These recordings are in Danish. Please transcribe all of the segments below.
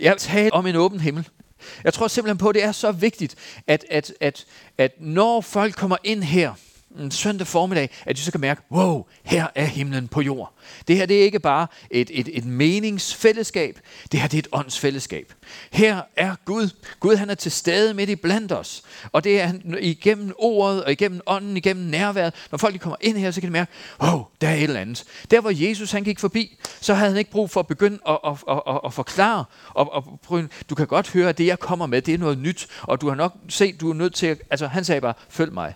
Jeg taler om en åben himmel. Jeg tror simpelthen på, at det er så vigtigt, at, at, at, at når folk kommer ind her, en søndag formiddag, at du så kan mærke, wow, her er himlen på jord. Det her det er ikke bare et, et, et meningsfællesskab, det her det er et åndsfællesskab. Her er Gud. Gud han er til stede midt i blandt os. Og det er han igennem ordet og igennem ånden, igennem nærværet. Når folk kommer ind her, så kan de mærke, wow, der er et eller andet. Der hvor Jesus han gik forbi, så havde han ikke brug for at begynde at, at, at, at, at forklare. Og, og prøve, du kan godt høre, at det jeg kommer med, det er noget nyt. Og du har nok set, du er nødt til at, altså han sagde bare, følg mig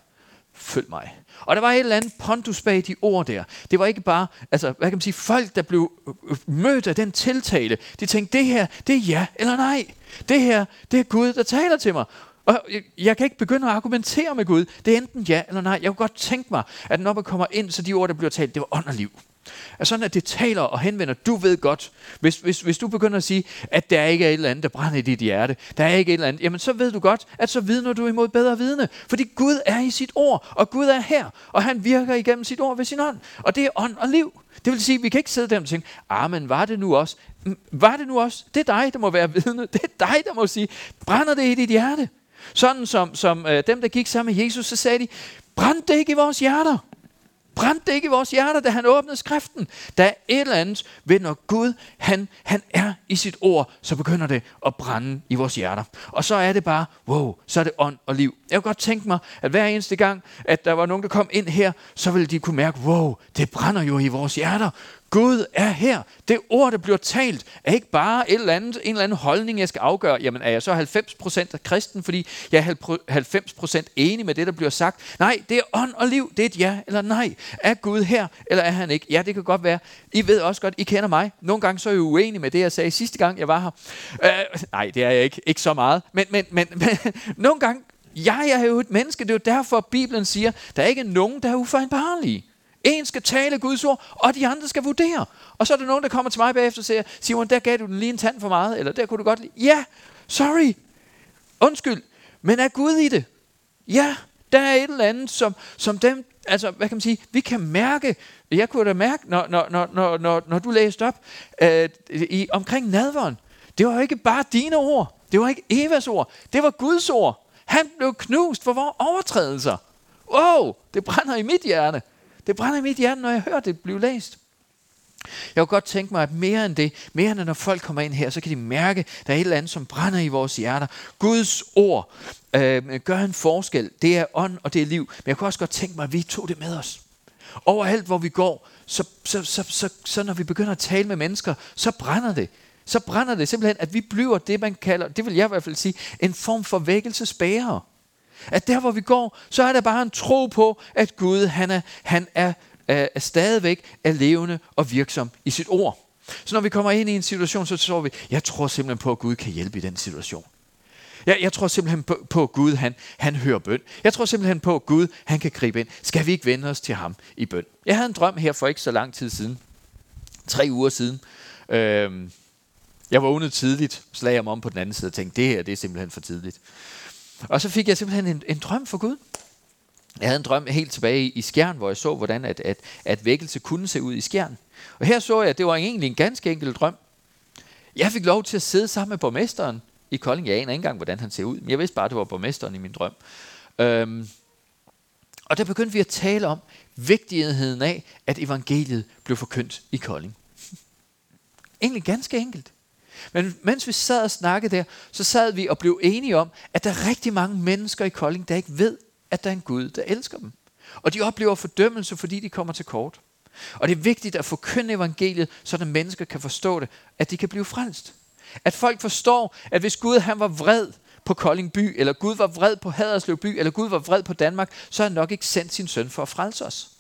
følg mig. Og der var et eller andet pondus bag de ord der. Det var ikke bare, altså, hvad kan man sige, folk, der blev øh, mødt af den tiltale. De tænkte, det her, det er ja eller nej. Det her, det er Gud, der taler til mig. Og jeg, jeg kan ikke begynde at argumentere med Gud. Det er enten ja eller nej. Jeg kunne godt tænke mig, at når man kommer ind, så de ord, der bliver talt, det var ånd og liv er sådan, at det taler og henvender. Du ved godt, hvis, hvis, hvis du begynder at sige, at der ikke er et eller andet, der brænder i dit hjerte, der er ikke et eller andet, jamen så ved du godt, at så vidner du imod bedre vidne. Fordi Gud er i sit ord, og Gud er her, og han virker igennem sit ord ved sin ånd. Og det er ånd og liv. Det vil sige, at vi kan ikke sidde der og tænke, ah, men var det nu også? Mm, var det nu også? Det er dig, der må være vidne. Det er dig, der må sige, brænder det i dit hjerte? Sådan som, som øh, dem, der gik sammen med Jesus, så sagde de, brændte det ikke i vores hjerter. Brændte det ikke i vores hjerter, da han åbnede skriften? Der er et eller andet ved, når Gud han, han er i sit ord, så begynder det at brænde i vores hjerter. Og så er det bare, wow, så er det ånd og liv. Jeg kunne godt tænke mig, at hver eneste gang, at der var nogen, der kom ind her, så ville de kunne mærke, wow, det brænder jo i vores hjerter. Gud er her. Det ord, der bliver talt, er ikke bare et eller andet, en eller anden holdning, jeg skal afgøre. Jamen, er jeg så 90% af kristen, fordi jeg er 90% enig med det, der bliver sagt? Nej, det er ånd og liv. Det er et ja eller nej. Er Gud her, eller er han ikke? Ja, det kan godt være. I ved også godt, I kender mig. Nogle gange så er jeg uenig med det, jeg sagde sidste gang, jeg var her. Øh, nej, det er jeg ikke. Ikke så meget. Men, men, men, men nogle gange, jeg er jo et menneske. Det er jo derfor, Bibelen siger, der er ikke nogen, der er ufejlbarlige. En skal tale Guds ord, og de andre skal vurdere. Og så er der nogen, der kommer til mig bagefter og siger, Simon, der gav du den lige en tand for meget, eller der kunne du godt lide. Ja, sorry. Undskyld. Men er Gud i det? Ja, der er et eller andet, som, som dem, altså hvad kan man sige, vi kan mærke, jeg kunne da mærke, når, når, når, når, når, når du læste op øh, i, omkring nadveren, det var jo ikke bare dine ord, det var ikke Evas ord, det var Guds ord. Han blev knust for vores overtrædelser. Wow, det brænder i mit hjerte. Det brænder i mit hjerte, når jeg hører det blive læst. Jeg kunne godt tænke mig, at mere end det, mere end når folk kommer ind her, så kan de mærke, at der er et eller andet, som brænder i vores hjerter. Guds ord øh, gør en forskel. Det er ånd, og det er liv. Men jeg kunne også godt tænke mig, at vi tog det med os. Overalt, hvor vi går, så, så, så, så, så når vi begynder at tale med mennesker, så brænder det. Så brænder det simpelthen, at vi bliver det, man kalder, det vil jeg i hvert fald sige, en form for vækkelsesbærere. At der, hvor vi går, så er der bare en tro på, at Gud han er, han er, er, er stadigvæk er levende og virksom i sit ord. Så når vi kommer ind i en situation, så tror vi, jeg tror simpelthen på, at Gud kan hjælpe i den situation. Jeg, jeg tror simpelthen på, på at Gud han, han hører bøn. Jeg tror simpelthen på, at Gud han kan gribe ind. Skal vi ikke vende os til ham i bøn? Jeg havde en drøm her for ikke så lang tid siden. Tre uger siden. Øhm, jeg vågnede tidligt, slag jeg mig om på den anden side og tænkte, det her det er simpelthen for tidligt. Og så fik jeg simpelthen en, en drøm for Gud. Jeg havde en drøm helt tilbage i Skjern, hvor jeg så, hvordan at, at, at vækkelse kunne se ud i Skjern. Og her så jeg, at det var egentlig en ganske enkel drøm. Jeg fik lov til at sidde sammen med borgmesteren i Kolding. Jeg aner ikke engang, hvordan han ser ud, men jeg vidste bare, at det var borgmesteren i min drøm. Øhm, og der begyndte vi at tale om vigtigheden af, at evangeliet blev forkyndt i Kolding. Egentlig ganske enkelt. Men mens vi sad og snakkede der, så sad vi og blev enige om, at der er rigtig mange mennesker i Kolding, der ikke ved, at der er en Gud, der elsker dem. Og de oplever fordømmelse, fordi de kommer til kort. Og det er vigtigt at forkynde evangeliet, så at mennesker kan forstå det, at de kan blive frelst. At folk forstår, at hvis Gud han var vred på Kolding by, eller Gud var vred på Haderslev by, eller Gud var vred på Danmark, så har han nok ikke sendt sin søn for at frelse os.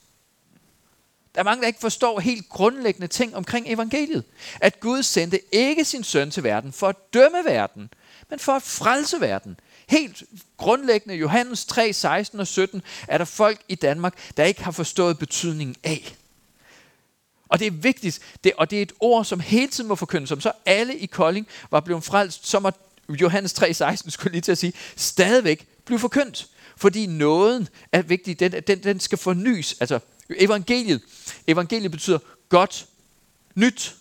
Der er mange, der ikke forstår helt grundlæggende ting omkring evangeliet. At Gud sendte ikke sin søn til verden for at dømme verden, men for at frelse verden. Helt grundlæggende, Johannes 3, 16 og 17, er der folk i Danmark, der ikke har forstået betydningen af. Og det er vigtigt, det, og det er et ord, som hele tiden må forkyndes, som så alle i Kolding var blevet frelst, som at Johannes 3, 16 skulle lige til at sige, stadigvæk blive forkyndt. Fordi nåden er vigtig, den, den, den skal fornyes. Altså Evangeliet. Evangeliet betyder godt nyt.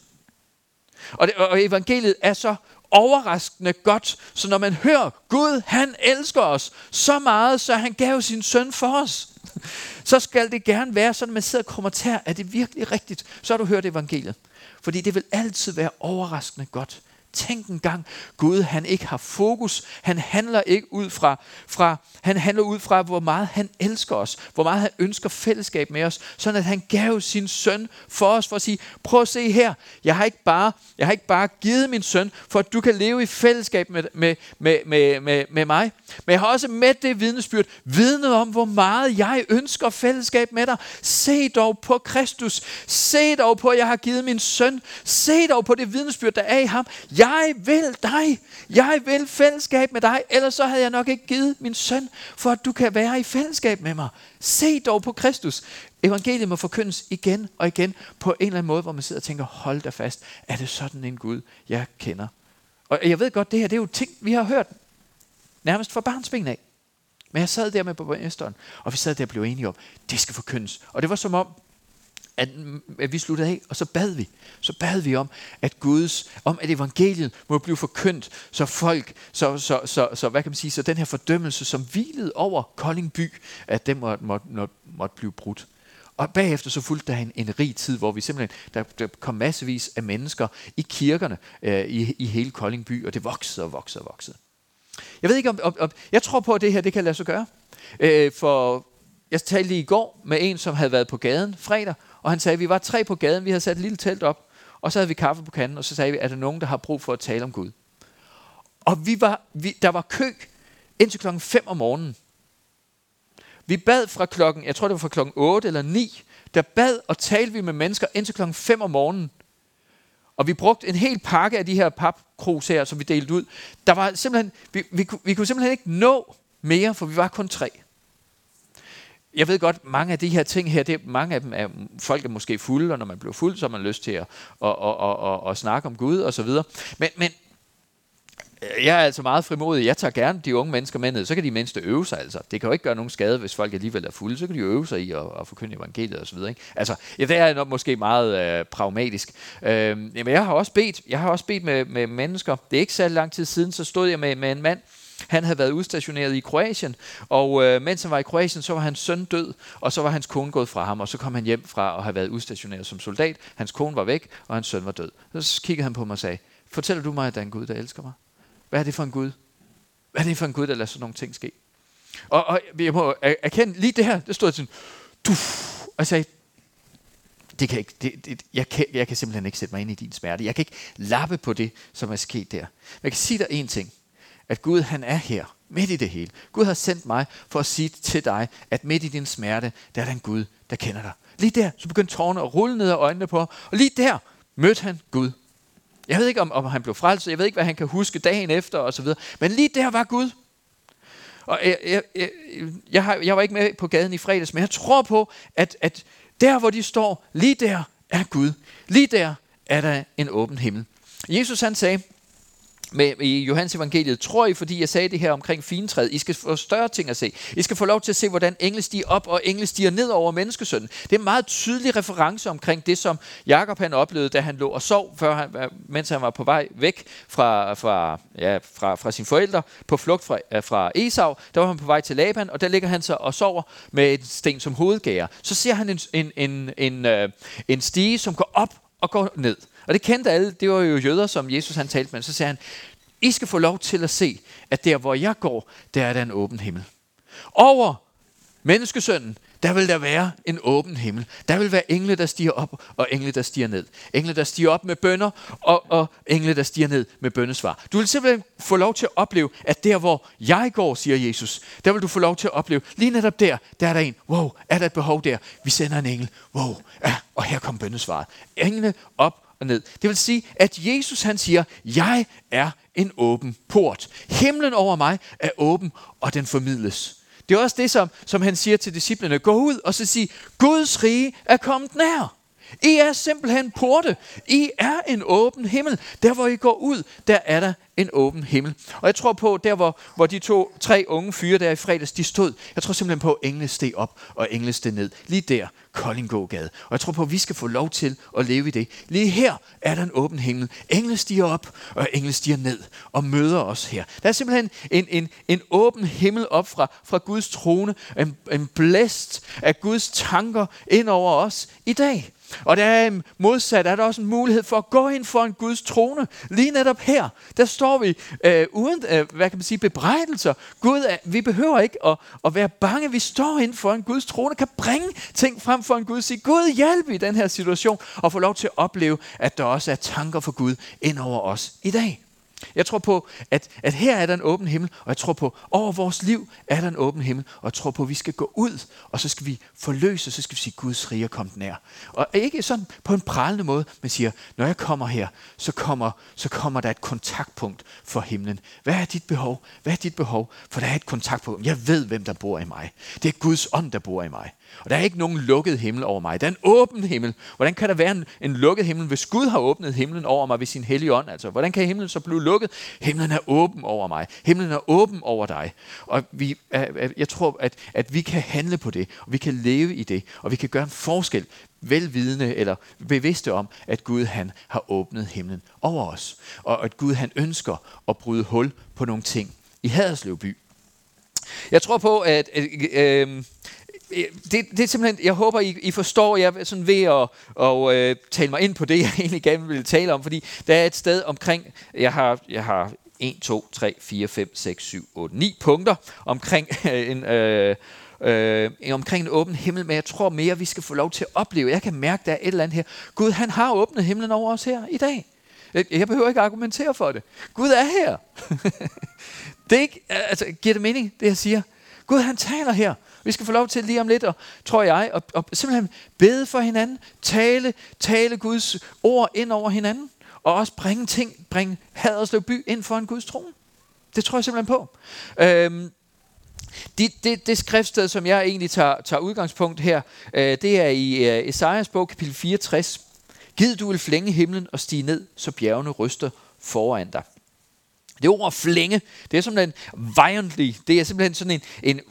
Og, det, og evangeliet er så overraskende godt. Så når man hører, Gud han elsker os så meget, så han gav sin søn for os, så skal det gerne være sådan, at man sidder og kommenterer, er det virkelig rigtigt? Så har du hørt evangeliet. Fordi det vil altid være overraskende godt. Tænk en gang, Gud han ikke har fokus. Han handler ikke ud fra, fra, han handler ud fra, hvor meget han elsker os. Hvor meget han ønsker fællesskab med os. Sådan at han gav sin søn for os, for at sige, prøv at se her. Jeg har ikke bare, jeg har ikke bare givet min søn, for at du kan leve i fællesskab med, med, med, med, med, med mig. Men jeg har også med det vidnesbyrd, vidnet om, hvor meget jeg ønsker fællesskab med dig. Se dog på Kristus. Se dog på, at jeg har givet min søn. Se dog på det vidnesbyrd, der er i ham. Jeg jeg vil dig. Jeg vil fællesskab med dig. Ellers så havde jeg nok ikke givet min søn, for at du kan være i fællesskab med mig. Se dog på Kristus. Evangeliet må forkyndes igen og igen på en eller anden måde, hvor man sidder og tænker, hold da fast, er det sådan en Gud, jeg kender? Og jeg ved godt, det her det er jo ting, vi har hørt nærmest fra barnsben af. Men jeg sad der med borgmesteren, og vi sad der og blev enige om, det skal forkyndes. Og det var som om, at, at vi sluttede af, og så bad vi. Så bad vi om, at Guds, om at evangeliet må blive forkyndt, så folk, så, så, så, så, hvad kan man sige, så den her fordømmelse, som hvilede over Kolding by, at den måtte, måtte, måtte, måtte blive brudt. Og bagefter så fulgte der en, en rig tid, hvor vi simpelthen, der, der kom massevis af mennesker i kirkerne øh, i, i hele Kolding by, og det voksede og voksede og voksede. Jeg ved ikke, om, om, om jeg tror på, at det her det kan lade sig gøre. Øh, for jeg talte lige i går med en, som havde været på gaden fredag, og han sagde, at vi var tre på gaden, vi havde sat et lille telt op, og så havde vi kaffe på kanden, og så sagde vi, er der nogen, der har brug for at tale om Gud? Og vi var, vi, der var kø indtil klokken 5 om morgenen. Vi bad fra klokken, jeg tror det var fra klokken 8 eller 9, der bad og talte vi med mennesker indtil klokken 5 om morgenen. Og vi brugte en hel pakke af de her papkrus her, som vi delte ud. Der var simpelthen, vi, vi, vi kunne simpelthen ikke nå mere, for vi var kun tre. Jeg ved godt, mange af de her ting her, det, mange af dem er, folk er måske fulde, og når man bliver fuld, så har man lyst til at, at, at, at, at, at snakke om Gud og så videre. Men, men øh, jeg er altså meget frimodig. Jeg tager gerne de unge mennesker med ned. Så kan de mindste øve sig altså. Det kan jo ikke gøre nogen skade, hvis folk alligevel er fulde. Så kan de jo øve sig i at, at forkynde evangeliet og så videre. Ikke? Altså, ja, det er nok måske meget øh, pragmatisk. Øh, jamen, jeg har også bedt, jeg har også bedt med, med mennesker. Det er ikke så lang tid siden, så stod jeg med, med en mand, han havde været udstationeret i Kroatien, og øh, mens han var i Kroatien, så var hans søn død, og så var hans kone gået fra ham, og så kom han hjem fra at have været udstationeret som soldat. Hans kone var væk, og hans søn var død. Så kiggede han på mig og sagde, fortæller du mig, at der er en Gud, der elsker mig? Hvad er det for en Gud? Hvad er det for en Gud, der lader sådan nogle ting ske? Og, og jeg må erkende, lige det her, det stod sådan, du, og jeg sagde, det kan ikke, det, det, jeg, kan, jeg kan simpelthen ikke sætte mig ind i din smerte. Jeg kan ikke lappe på det, som er sket der. Men jeg kan sige dig en ting, at Gud han er her, midt i det hele. Gud har sendt mig for at sige til dig, at midt i din smerte, der er den en Gud, der kender dig. Lige der, så begyndte tårerne at rulle ned af øjnene på, og lige der mødte han Gud. Jeg ved ikke, om, om han blev frelst, jeg ved ikke, hvad han kan huske dagen efter osv., men lige der var Gud. Og jeg, jeg, jeg, jeg, har, jeg var ikke med på gaden i fredags, men jeg tror på, at, at der, hvor de står, lige der er Gud. Lige der er der en åben himmel. Jesus han sagde, med, i Johannes evangeliet, tror I, fordi jeg sagde det her omkring fintræet, I skal få større ting at se. I skal få lov til at se, hvordan engle stiger op, og engle stiger ned over menneskesønnen. Det er en meget tydelig reference omkring det, som Jakob han oplevede, da han lå og sov, før han, mens han var på vej væk fra, fra, ja, fra, fra sine forældre, på flugt fra, fra Esau. Der var han på vej til Laban, og der ligger han så og sover med et sten som hovedgærer. Så ser han en, en, en, en, en, en stige, som går op og går ned. Og det kendte alle, det var jo jøder, som Jesus han talte med. Så sagde han, i skal få lov til at se, at der hvor jeg går, der er der en åben himmel. Over menneskesønnen, der vil der være en åben himmel. Der vil være engle, der stiger op, og engle, der stiger ned. Engle, der stiger op med bønder, og, og engle, der stiger ned med bønnesvar. Du vil simpelthen få lov til at opleve, at der, hvor jeg går, siger Jesus, der vil du få lov til at opleve, lige netop der, der er der en. Wow, er der et behov der? Vi sender en engel. Wow, ja, og her kom bønnesvaret. Engle op og ned. Det vil sige, at Jesus han siger, jeg er en åben port. Himlen over mig er åben, og den formidles. Det er også det, som, som han siger til disciplene. Gå ud og så sig, Guds rige er kommet nær. I er simpelthen porte. I er en åben himmel. Der hvor I går ud, der er der en åben himmel. Og jeg tror på, der hvor, hvor de to, tre unge fyre der i fredags, de stod, jeg tror simpelthen på, at engle steg op og engle steg ned. Lige der, Koldinggågade. Og jeg tror på, at vi skal få lov til at leve i det. Lige her er der en åben himmel. Engle stiger op, og engle stiger ned og møder os her. Der er simpelthen en, en, en åben himmel op fra, fra Guds trone. En, en blæst af Guds tanker ind over os i dag. Og der er modsat, er der også en mulighed for at gå ind for en Guds trone. Lige netop her, der står vi øh, uden, øh, hvad kan man sige, bebrejdelser. Gud, vi behøver ikke at, at være bange. Vi står ind for en Guds trone, kan bringe ting frem for en Gud. Sige, Gud hjælp i den her situation, og få lov til at opleve, at der også er tanker for Gud ind over os i dag. Jeg tror på, at, at her er der en åben himmel, og jeg tror på, over vores liv er der en åben himmel, og jeg tror på, at vi skal gå ud, og så skal vi forløse, så skal vi sige, Guds rige er kommet nær. Og ikke sådan på en prallende måde, men siger, når jeg kommer her, så kommer, så kommer der et kontaktpunkt for himlen. Hvad er dit behov? Hvad er dit behov? For der er et kontaktpunkt. Jeg ved, hvem der bor i mig. Det er Guds ånd, der bor i mig. Og der er ikke nogen lukket himmel over mig. Der er en åben himmel. Hvordan kan der være en, en lukket himmel, hvis Gud har åbnet himlen over mig ved sin hellige ånd? Altså, hvordan kan himlen så blive lukket? Himlen er åben over mig. Himlen er åben over dig. Og vi, jeg tror, at, at vi kan handle på det, og vi kan leve i det, og vi kan gøre en forskel velvidende eller bevidste om, at Gud han har åbnet himlen over os. Og at Gud han ønsker at bryde hul på nogle ting i Haderslev by. Jeg tror på, at øh, øh, Øh, det, det er simpelthen, jeg håber, I, I forstår, jeg er sådan ved at og, øh, tale mig ind på det, jeg egentlig gerne ville tale om, fordi der er et sted omkring, jeg har, jeg har 1, 2, 3, 4, 5, 6, 7, 8, 9 punkter omkring øh, en... Øh, øh, omkring en åben himmel, men jeg tror mere, vi skal få lov til at opleve. Jeg kan mærke, der er et eller andet her. Gud, han har åbnet himlen over os her i dag. Jeg behøver ikke argumentere for det. Gud er her. det er ikke, altså, giver det mening, det jeg siger? Gud, han taler her. Vi skal få lov til lige om lidt, og, tror jeg, at, og simpelthen bede for hinanden, tale, tale Guds ord ind over hinanden, og også bringe ting, bringe Haderslev by ind for en Guds tro. Det tror jeg simpelthen på. Øhm, det, det, det skriftsted, som jeg egentlig tager, tager udgangspunkt her, øh, det er i øh, Esajas bog, kapitel 64. Gid du vil flænge himlen og stige ned, så bjergene ryster foran dig. Det ord flænge, det er simpelthen violently, det er simpelthen sådan en, en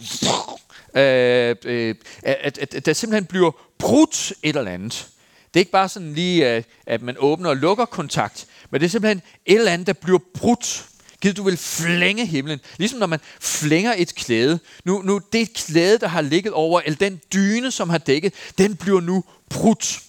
øh, øh, at, at, at der simpelthen bliver brudt et eller andet. Det er ikke bare sådan lige, øh, at man åbner og lukker kontakt, men det er simpelthen et eller andet, der bliver brudt. Gid du vil flænge himlen. Ligesom når man flænger et klæde. Nu, nu det klæde, der har ligget over, eller den dyne, som har dækket, den bliver nu brudt.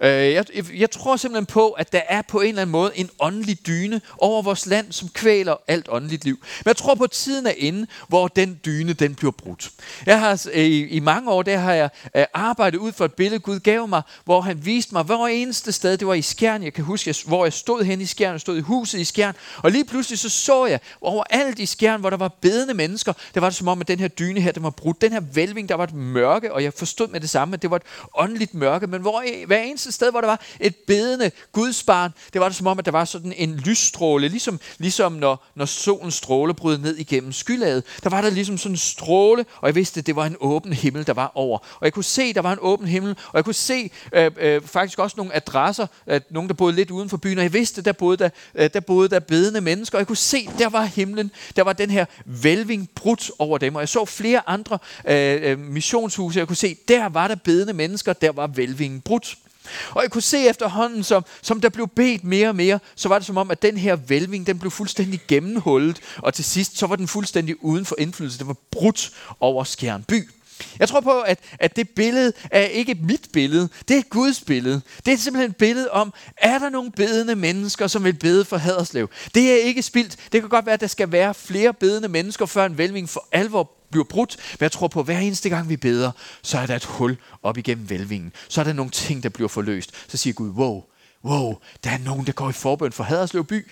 Øh, jeg, jeg tror simpelthen på, at der er på en eller anden måde en åndelig dyne over vores land, som kvæler alt åndeligt liv. Men jeg tror på, at tiden er inde, hvor den dyne den bliver brudt. Jeg har, øh, i, I mange år der har jeg øh, arbejdet ud for et billede, Gud gav mig, hvor han viste mig, hvor eneste sted, det var i Skjern. Jeg kan huske, hvor jeg stod hen i Skjern, jeg stod i huset i Skjern, og lige pludselig så så jeg overalt i Skjern, hvor der var bedende mennesker, der var det som om, at den her dyne her, den var brudt. Den her vælving, der var et mørke, og jeg forstod med det samme, at det var et åndeligt mørke, men hvor hver eneste eneste sted, hvor der var et bedende gudsbarn, det var det som om, at der var sådan en lysstråle, ligesom, ligesom når, når solens stråle bryder ned igennem skylaget. Der var der ligesom sådan en stråle, og jeg vidste, at det var en åben himmel, der var over. Og jeg kunne se, at der var en åben himmel, og jeg kunne se øh, øh, faktisk også nogle adresser, at nogen, der boede lidt uden for byen, og jeg vidste, at der boede der, øh, der, boede der bedende mennesker, og jeg kunne se, der var himlen, der var den her vælving brudt over dem, og jeg så flere andre øh, øh, missionshuse, jeg kunne se, der var der bedende mennesker, der var vælvingen brudt. Og jeg kunne se efterhånden, som, som der blev bedt mere og mere, så var det som om, at den her vælving, den blev fuldstændig gennemhullet, og til sidst, så var den fuldstændig uden for indflydelse. Det var brudt over Skjern by. Jeg tror på, at, at det billede er ikke mit billede, det er Guds billede. Det er simpelthen et billede om, er der nogle bedende mennesker, som vil bede for Haderslev? Det er ikke spildt. Det kan godt være, at der skal være flere bedende mennesker, før en vælving for alvor bliver brudt. Men jeg tror på, at hver eneste gang vi beder, så er der et hul op igennem vælvingen. Så er der nogle ting, der bliver forløst. Så siger Gud, wow, wow, der er nogen, der går i forbøn for Haderslev by.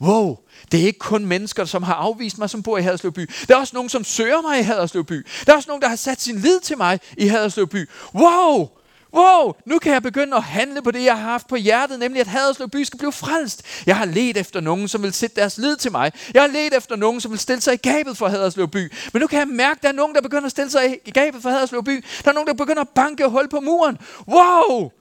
Wow, det er ikke kun mennesker, som har afvist mig, som bor i Haderslev by. Der er også nogen, som søger mig i Haderslev by. Der er også nogen, der har sat sin lid til mig i Haderslev by. Wow, Wow, nu kan jeg begynde at handle på det, jeg har haft på hjertet, nemlig at Haderslev by skal blive frelst. Jeg har let efter nogen, som vil sætte deres lid til mig. Jeg har let efter nogen, som vil stille sig i gabet for Haderslev by. Men nu kan jeg mærke, at der er nogen, der begynder at stille sig i gabet for Haderslev by. Der er nogen, der begynder at banke hul på muren. Wow!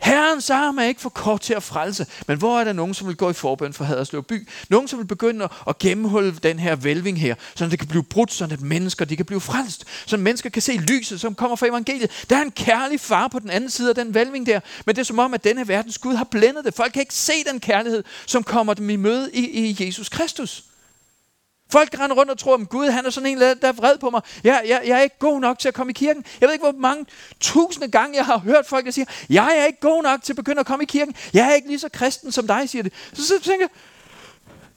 Herrens arm er ikke for kort til at frelse, men hvor er der nogen, som vil gå i forbøn for Haderslev by? Nogen, som vil begynde at gennemholde den her vælving her, så det kan blive brudt, så at mennesker de kan blive frelst. Så mennesker kan se lyset, som kommer fra evangeliet. Der er en kærlig far på den anden side af den vælving der, men det er som om, at denne verdens Gud har blændet det. Folk kan ikke se den kærlighed, som kommer dem i møde i, i Jesus Kristus. Folk render rundt og tror, at Gud han er sådan en, der er vred på mig. Jeg, jeg, jeg er ikke god nok til at komme i kirken. Jeg ved ikke, hvor mange tusinde gange jeg har hørt folk, der siger, jeg er ikke god nok til at begynde at komme i kirken. Jeg er ikke lige så kristen som dig, siger det. Så, så tænker jeg,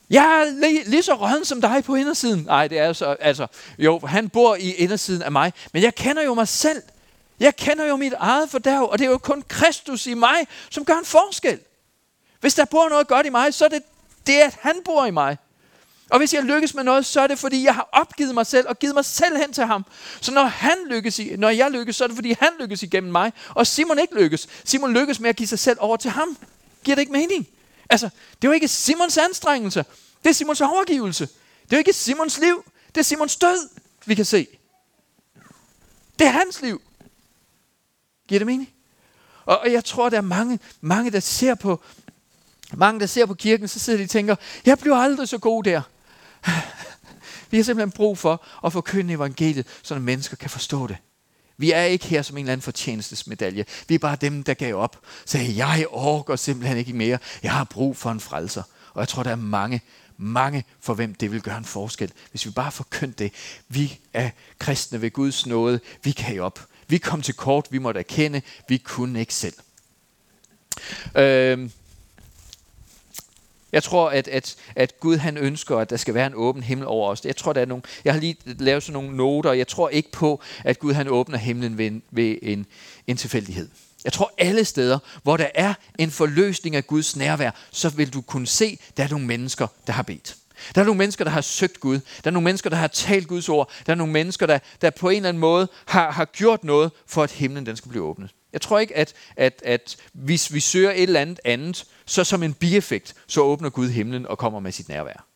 jeg er lige, lige så rødden som dig på indersiden. Nej, det er så, altså, jo, han bor i indersiden af mig, men jeg kender jo mig selv. Jeg kender jo mit eget fordærv, og det er jo kun Kristus i mig, som gør en forskel. Hvis der bor noget godt i mig, så er det det, at han bor i mig. Og hvis jeg lykkes med noget, så er det fordi, jeg har opgivet mig selv og givet mig selv hen til ham. Så når han lykkes, i, når jeg lykkes, så er det fordi, han lykkes igennem mig. Og Simon ikke lykkes. Simon lykkes med at give sig selv over til ham. Giver det ikke mening? Altså, det er ikke Simons anstrengelse. Det er Simons overgivelse. Det er ikke Simons liv. Det er Simons død, vi kan se. Det er hans liv. Giver det mening? Og jeg tror, der er mange, mange der ser på, mange, der ser på kirken, så sidder de og tænker, jeg bliver aldrig så god der. Vi har simpelthen brug for at forkynde evangeliet, så mennesker kan forstå det. Vi er ikke her som en eller anden fortjenestesmedalje. Vi er bare dem, der gav op. Sagde, jeg orker simpelthen ikke mere. Jeg har brug for en frelser. Og jeg tror, der er mange, mange for hvem det vil gøre en forskel. Hvis vi bare forkyndte det. Vi er kristne ved Guds nåde. Vi gav op. Vi kom til kort. Vi måtte erkende. Vi kunne ikke selv. Øh, jeg tror, at, at, at Gud han ønsker, at der skal være en åben himmel over os. Jeg tror, der er nogle, jeg har lige lavet sådan nogle noter, og jeg tror ikke på, at Gud han åbner himlen ved en, ved en, en tilfældighed. Jeg tror alle steder, hvor der er en forløsning af Guds nærvær, så vil du kunne se, at der er nogle mennesker, der har bedt. Der er nogle mennesker, der har søgt Gud. Der er nogle mennesker, der har talt Guds ord. Der er nogle mennesker, der, der på en eller anden måde har, har gjort noget, for at himlen den skal blive åbnet. Jeg tror ikke, at, at, at hvis vi søger et eller andet andet, så som en bieffekt, så åbner Gud himlen og kommer med sit nærvær.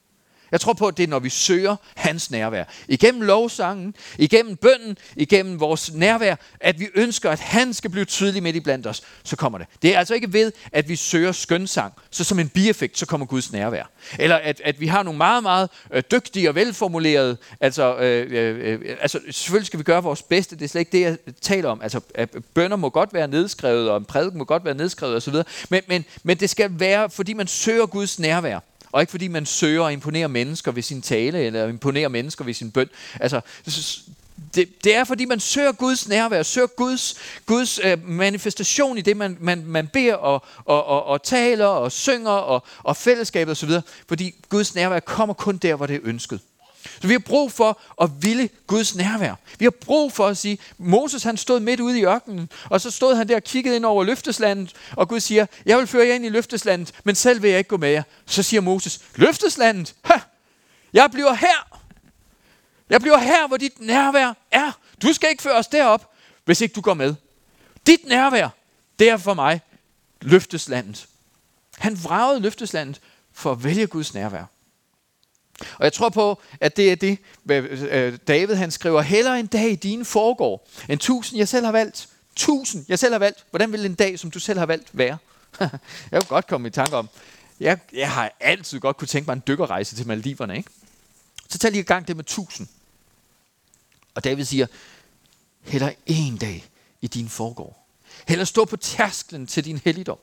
Jeg tror på, at det er, når vi søger hans nærvær. Igennem lovsangen, igennem bønden, igennem vores nærvær, at vi ønsker, at han skal blive tydelig midt i blandt os, så kommer det. Det er altså ikke ved, at vi søger skønsang, så som en bieffekt, så kommer Guds nærvær. Eller at, at vi har nogle meget, meget øh, dygtige og velformulerede, altså, øh, øh, øh, altså selvfølgelig skal vi gøre vores bedste, det er slet ikke det, jeg taler om. Altså at bønder må godt være nedskrevet, og en prædiken må godt være nedskrevet osv., men, men, men det skal være, fordi man søger Guds nærvær. Og ikke fordi man søger at imponere mennesker ved sin tale, eller imponere mennesker ved sin bøn. Altså, det, det er fordi man søger Guds nærvær, søger Guds, Guds øh, manifestation i det, man, man, man beder og, og, og, og taler og synger og, og fællesskabet osv. Fordi Guds nærvær kommer kun der, hvor det er ønsket. Så vi har brug for at ville Guds nærvær. Vi har brug for at sige, Moses han stod midt ude i ørkenen, og så stod han der og kiggede ind over løfteslandet, og Gud siger, jeg vil føre jer ind i løfteslandet, men selv vil jeg ikke gå med jer. Så siger Moses, løfteslandet? Ha! Jeg bliver her. Jeg bliver her, hvor dit nærvær er. Du skal ikke føre os derop, hvis ikke du går med. Dit nærvær, det er for mig løfteslandet. Han vragede løfteslandet for at vælge Guds nærvær. Og jeg tror på, at det er det, hvad øh, David han skriver, hellere en dag i dine foregår, end tusind jeg selv har valgt. Tusind jeg selv har valgt. Hvordan vil en dag, som du selv har valgt, være? jeg kunne godt komme i tanke om, jeg, jeg har altid godt kunne tænke mig en dykkerrejse til Maldiverne. Ikke? Så tag lige i gang det med tusind. Og David siger, heller en dag i din foregår. Heller stå på tærsklen til din helligdom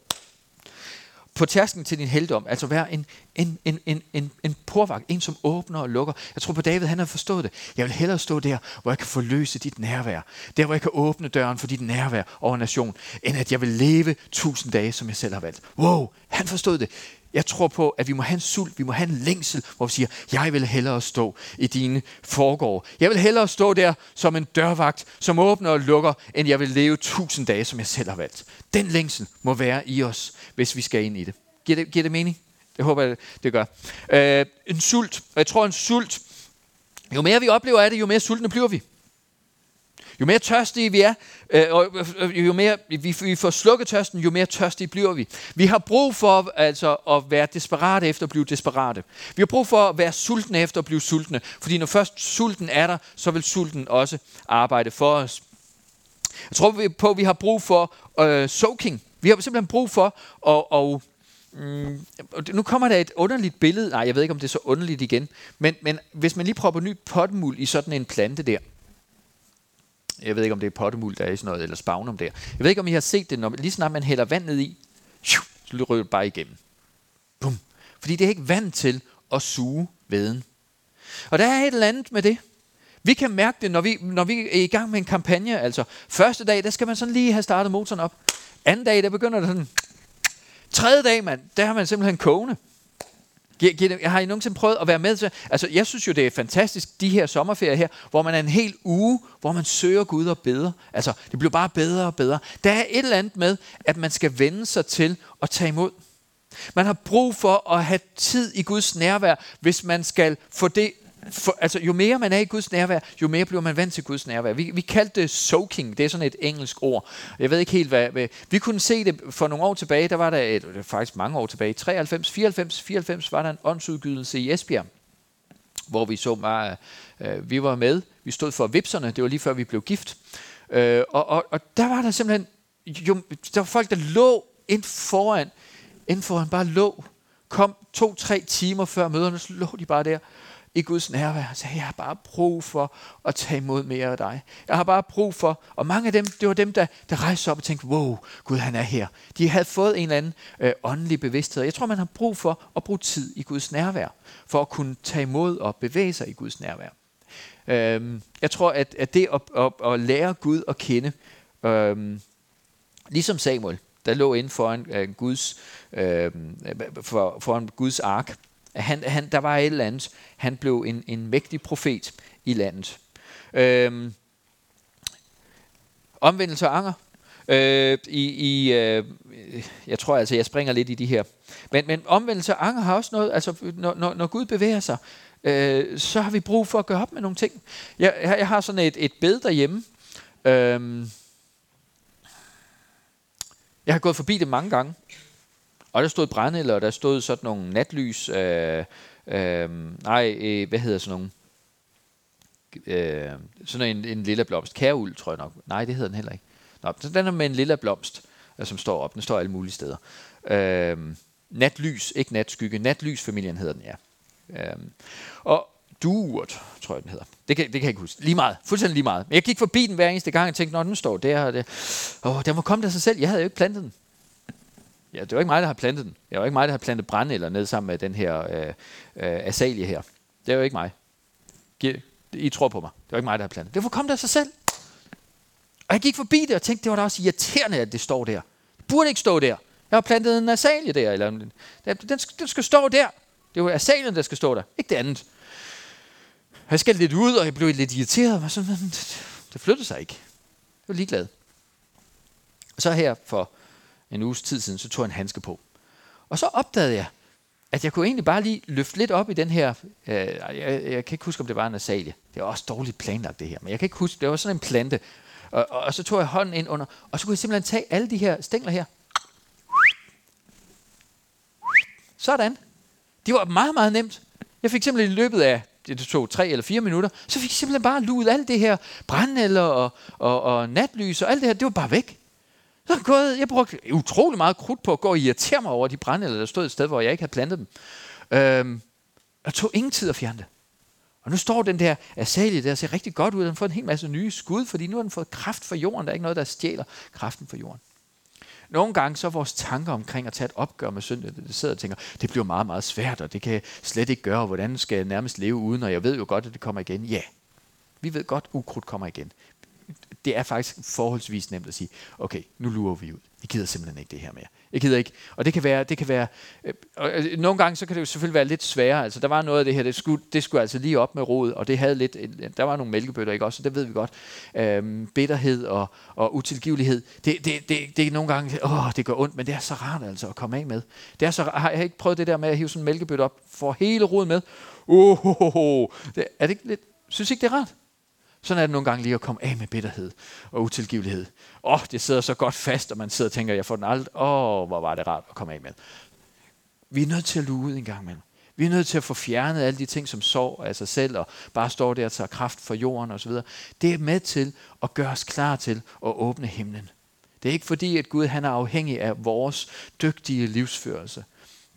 på tærsken til din heldom, altså være en, en, en, en, en, en porvagt, en som åbner og lukker. Jeg tror på David, han har forstået det. Jeg vil hellere stå der, hvor jeg kan forløse dit nærvær. Der, hvor jeg kan åbne døren for dit nærvær over nation, end at jeg vil leve tusind dage, som jeg selv har valgt. Wow, han forstod det. Jeg tror på, at vi må have en sult, vi må have en længsel, hvor vi siger, jeg vil hellere stå i dine forgård. Jeg vil hellere stå der som en dørvagt, som åbner og lukker, end jeg vil leve tusind dage, som jeg selv har valgt. Den længsel må være i os, hvis vi skal ind i det. Giver det, giver det mening? Det håber jeg, det gør. Øh, en sult, og jeg tror en sult, jo mere vi oplever af det, jo mere sultne bliver vi. Jo mere tørstige vi er, øh, og øh, jo mere vi, vi får slukket tørsten, jo mere tørstige bliver vi. Vi har brug for altså, at være desperate efter at blive desperate. Vi har brug for at være sultne efter at blive sultne. Fordi når først sulten er der, så vil sulten også arbejde for os. Jeg tror på, at vi har brug for øh, soaking. Vi har simpelthen brug for at, og, mm, nu kommer der et underligt billede. Nej, jeg ved ikke, om det er så underligt igen. Men, men hvis man lige propper ny potmuld i sådan en plante der, jeg ved ikke, om det er pottemuld, der er i sådan noget, eller spagnum der. Jeg ved ikke, om I har set det, når lige snart man hælder vand ned i, så ryger det bare igennem. Bum. Fordi det er ikke vand til at suge veden. Og der er et eller andet med det. Vi kan mærke det, når vi, når vi er i gang med en kampagne. Altså, første dag, der skal man sådan lige have startet motoren op. Anden dag, der begynder det sådan. Tredje dag, mand, der har man simpelthen kogende. Jeg har I nogensinde prøvet at være med til? Altså, jeg synes jo, det er fantastisk, de her sommerferier her, hvor man er en hel uge, hvor man søger Gud og beder. Altså, det bliver bare bedre og bedre. Der er et eller andet med, at man skal vende sig til at tage imod. Man har brug for at have tid i Guds nærvær, hvis man skal få det for, altså, jo mere man er i Guds nærvær, jo mere bliver man vant til Guds nærvær. Vi, vi kaldte det soaking, det er sådan et engelsk ord. Jeg ved ikke helt, hvad, hvad... Vi kunne se det for nogle år tilbage, der var der, et, faktisk mange år tilbage, 93, 94, 94 var der en åndsudgydelse i Esbjerg, hvor vi så meget... øh, vi var med, vi stod for vipserne, det var lige før vi blev gift. Øh, og, og, og der var der simpelthen, jo, der var folk, der lå ind foran, ind foran bare lå, kom to-tre timer før møderne, så lå de bare der i Guds nærvær. Han sagde, jeg har bare brug for at tage imod mere af dig. Jeg har bare brug for, og mange af dem, det var dem, der, der rejste op og tænkte, wow, Gud han er her. De havde fået en eller anden øh, åndelig bevidsthed. Jeg tror, man har brug for at bruge tid i Guds nærvær, for at kunne tage imod og bevæge sig i Guds nærvær. Øhm, jeg tror, at, at det at, at, at lære Gud at kende, øhm, ligesom Samuel, der lå inden øh, øhm, for en, uh, Guds, øh, for, for en Guds ark, han, han, der var et eller andet. Han blev en, en mægtig profet i landet. Øhm, omvendelse og anger. Øh, i, i, øh, jeg tror altså, jeg springer lidt i de her. Men, men omvendelse og anger har også noget, altså når, når, når Gud bevæger sig, øh, så har vi brug for at gøre op med nogle ting. Jeg, jeg, jeg har sådan et, et bed derhjemme. Øh, jeg har gået forbi det mange gange. Og der stod brænde, og der stod sådan nogle natlys. Øh, øh, nej, øh, hvad hedder sådan nogle? Øh, sådan en, en lille blomst. Kæruld, tror jeg nok. Nej, det hedder den heller ikke. Nå, så den er med en lille blomst, øh, som står op. Den står alle mulige steder. Øh, natlys, ikke natskygge. Natlysfamilien hedder den, ja. Øh, og Duert, tror jeg, den hedder. Det kan, det kan jeg ikke huske. Lige meget. Fuldstændig lige meget. Men jeg gik forbi den hver eneste gang og tænkte, når den står der, og det, åh, den må komme der sig selv. Jeg havde jo ikke plantet den. Ja, det var ikke mig, der har plantet den. Det var ikke mig, der har plantet brænde eller ned sammen med den her øh, øh, asalie her. Det var ikke mig. I tror på mig. Det var ikke mig, der har plantet. Det var kom der sig selv. Og jeg gik forbi det og tænkte, det var da også irriterende, at det står der. Det burde ikke stå der. Jeg har plantet en asalie der. Eller, den, den, den skal stå der. Det var asalien, der skal stå der. Ikke det andet. Jeg skal lidt ud, og jeg blev lidt irriteret. Men sådan, det flyttede sig ikke. Jeg var ligeglad. Så her for en uges tid siden, så tog jeg en handske på. Og så opdagede jeg, at jeg kunne egentlig bare lige løfte lidt op i den her, øh, jeg, jeg kan ikke huske, om det var en asalie. Det var også dårligt planlagt det her, men jeg kan ikke huske, det var sådan en plante. Og, og, og så tog jeg hånden ind under, og så kunne jeg simpelthen tage alle de her stængler her. Sådan. Det var meget, meget nemt. Jeg fik simpelthen i løbet af, det tog tre eller fire minutter, så fik jeg simpelthen bare luet alt det her brændenælder og, og, og natlys og alt det her, det var bare væk. Så gået, jeg brugte utrolig meget krudt på at gå og irritere mig over de brænde, der stod et sted, hvor jeg ikke havde plantet dem. Øhm, og tog ingen tid at fjerne det. Og nu står den der asalie der og ser rigtig godt ud. Den har fået en hel masse nye skud, fordi nu har den fået kraft fra jorden. Der er ikke noget, der stjæler kraften fra jorden. Nogle gange så er vores tanker omkring at tage et opgør med synd, det sidder og tænker, det bliver meget, meget svært, og det kan jeg slet ikke gøre, hvordan skal jeg nærmest leve uden, og jeg ved jo godt, at det kommer igen. Ja, vi ved godt, at ukrudt kommer igen det er faktisk forholdsvis nemt at sige, okay, nu lurer vi ud. Jeg gider simpelthen ikke det her mere. Jeg gider ikke. Og det kan være, det kan være øh, og øh, nogle gange så kan det jo selvfølgelig være lidt sværere. Altså der var noget af det her, det skulle, det skulle altså lige op med rod, og det havde lidt, der var nogle mælkebøtter, ikke også, så det ved vi godt. Øhm, bitterhed og, og utilgivelighed, det, det, det, det er nogle gange, åh, det gør ondt, men det er så rart altså at komme af med. Det er så, har jeg ikke prøvet det der med at hive sådan en mælkebøtte op, for hele rodet med. Uh, oh, oh, oh. Det, er det ikke lidt, synes ikke det er rart? Sådan er det nogle gange lige at komme af med bitterhed og utilgivelighed. Åh, oh, det sidder så godt fast, og man sidder og tænker, jeg får den aldrig. Åh, oh, hvor var det rart at komme af med. Vi er nødt til at luge ud en gang imellem. Vi er nødt til at få fjernet alle de ting, som sår af sig selv, og bare står der og tager kraft for jorden osv. Det er med til at gøre os klar til at åbne himlen. Det er ikke fordi, at Gud han er afhængig af vores dygtige livsførelse.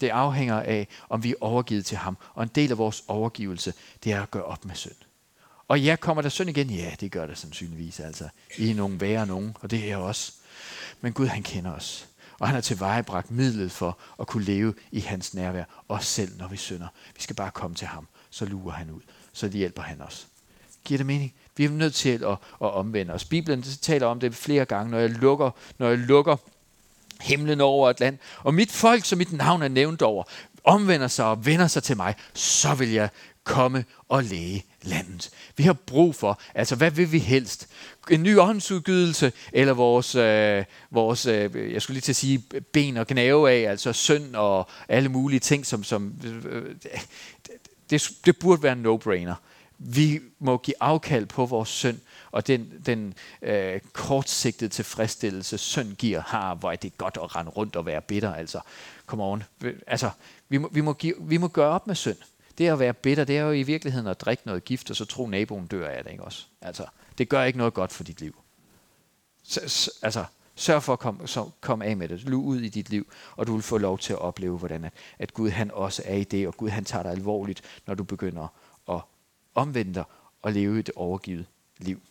Det afhænger af, om vi er overgivet til ham. Og en del af vores overgivelse, det er at gøre op med synd. Og ja, kommer der synd igen? Ja, det gør der sandsynligvis. Altså, I er nogen værre nogen, og det er jeg også. Men Gud, han kender os. Og han har tilvejebragt midlet for at kunne leve i hans nærvær, også selv når vi synder. Vi skal bare komme til ham, så lurer han ud. Så det hjælper han os. Giver det mening? Vi er nødt til at, at omvende os. Bibelen taler om det flere gange, når jeg lukker, når jeg lukker himlen over et land, og mit folk, som mit navn er nævnt over, omvender sig og vender sig til mig, så vil jeg komme og læge landet. Vi har brug for, altså hvad vil vi helst? En ny åndsudgydelse, eller vores, øh, vores øh, jeg skulle lige til at sige, ben og gnave af, altså synd og alle mulige ting, som, som øh, øh det, det burde være en no-brainer. Vi må give afkald på vores synd, og den, den øh, kortsigtede tilfredsstillelse, synd giver, har, hvor det er godt at rende rundt og være bitter. Altså, come on. Altså, vi må, vi, må give, vi må gøre op med synd. Det at være bitter, det er jo i virkeligheden at drikke noget gift, og så tro, naboen dør af det, ikke også? Altså, det gør ikke noget godt for dit liv. Så, altså, sørg for at komme, så, komme af med det. Lug ud i dit liv, og du vil få lov til at opleve, hvordan at, at Gud han også er i det, og Gud han tager dig alvorligt, når du begynder at omvende dig og leve et overgivet liv.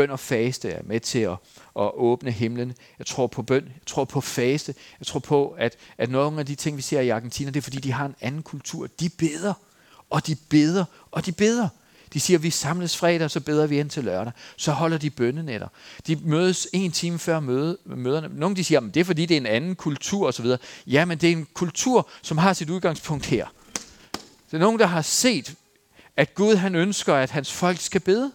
Bøn og faste er med til at, at åbne himlen. Jeg tror på bøn, jeg tror på faste. Jeg tror på, at, at nogle af de ting, vi ser i Argentina, det er fordi, de har en anden kultur. De beder, og de beder, og de beder. De siger, at vi samles fredag, så beder vi ind til lørdag. Så holder de bønnenetter. De mødes en time før møde, møderne. Nogle de siger, at det er fordi, det er en anden kultur osv. Ja, men det er en kultur, som har sit udgangspunkt her. Det er nogen, der har set, at Gud han ønsker, at hans folk skal bede.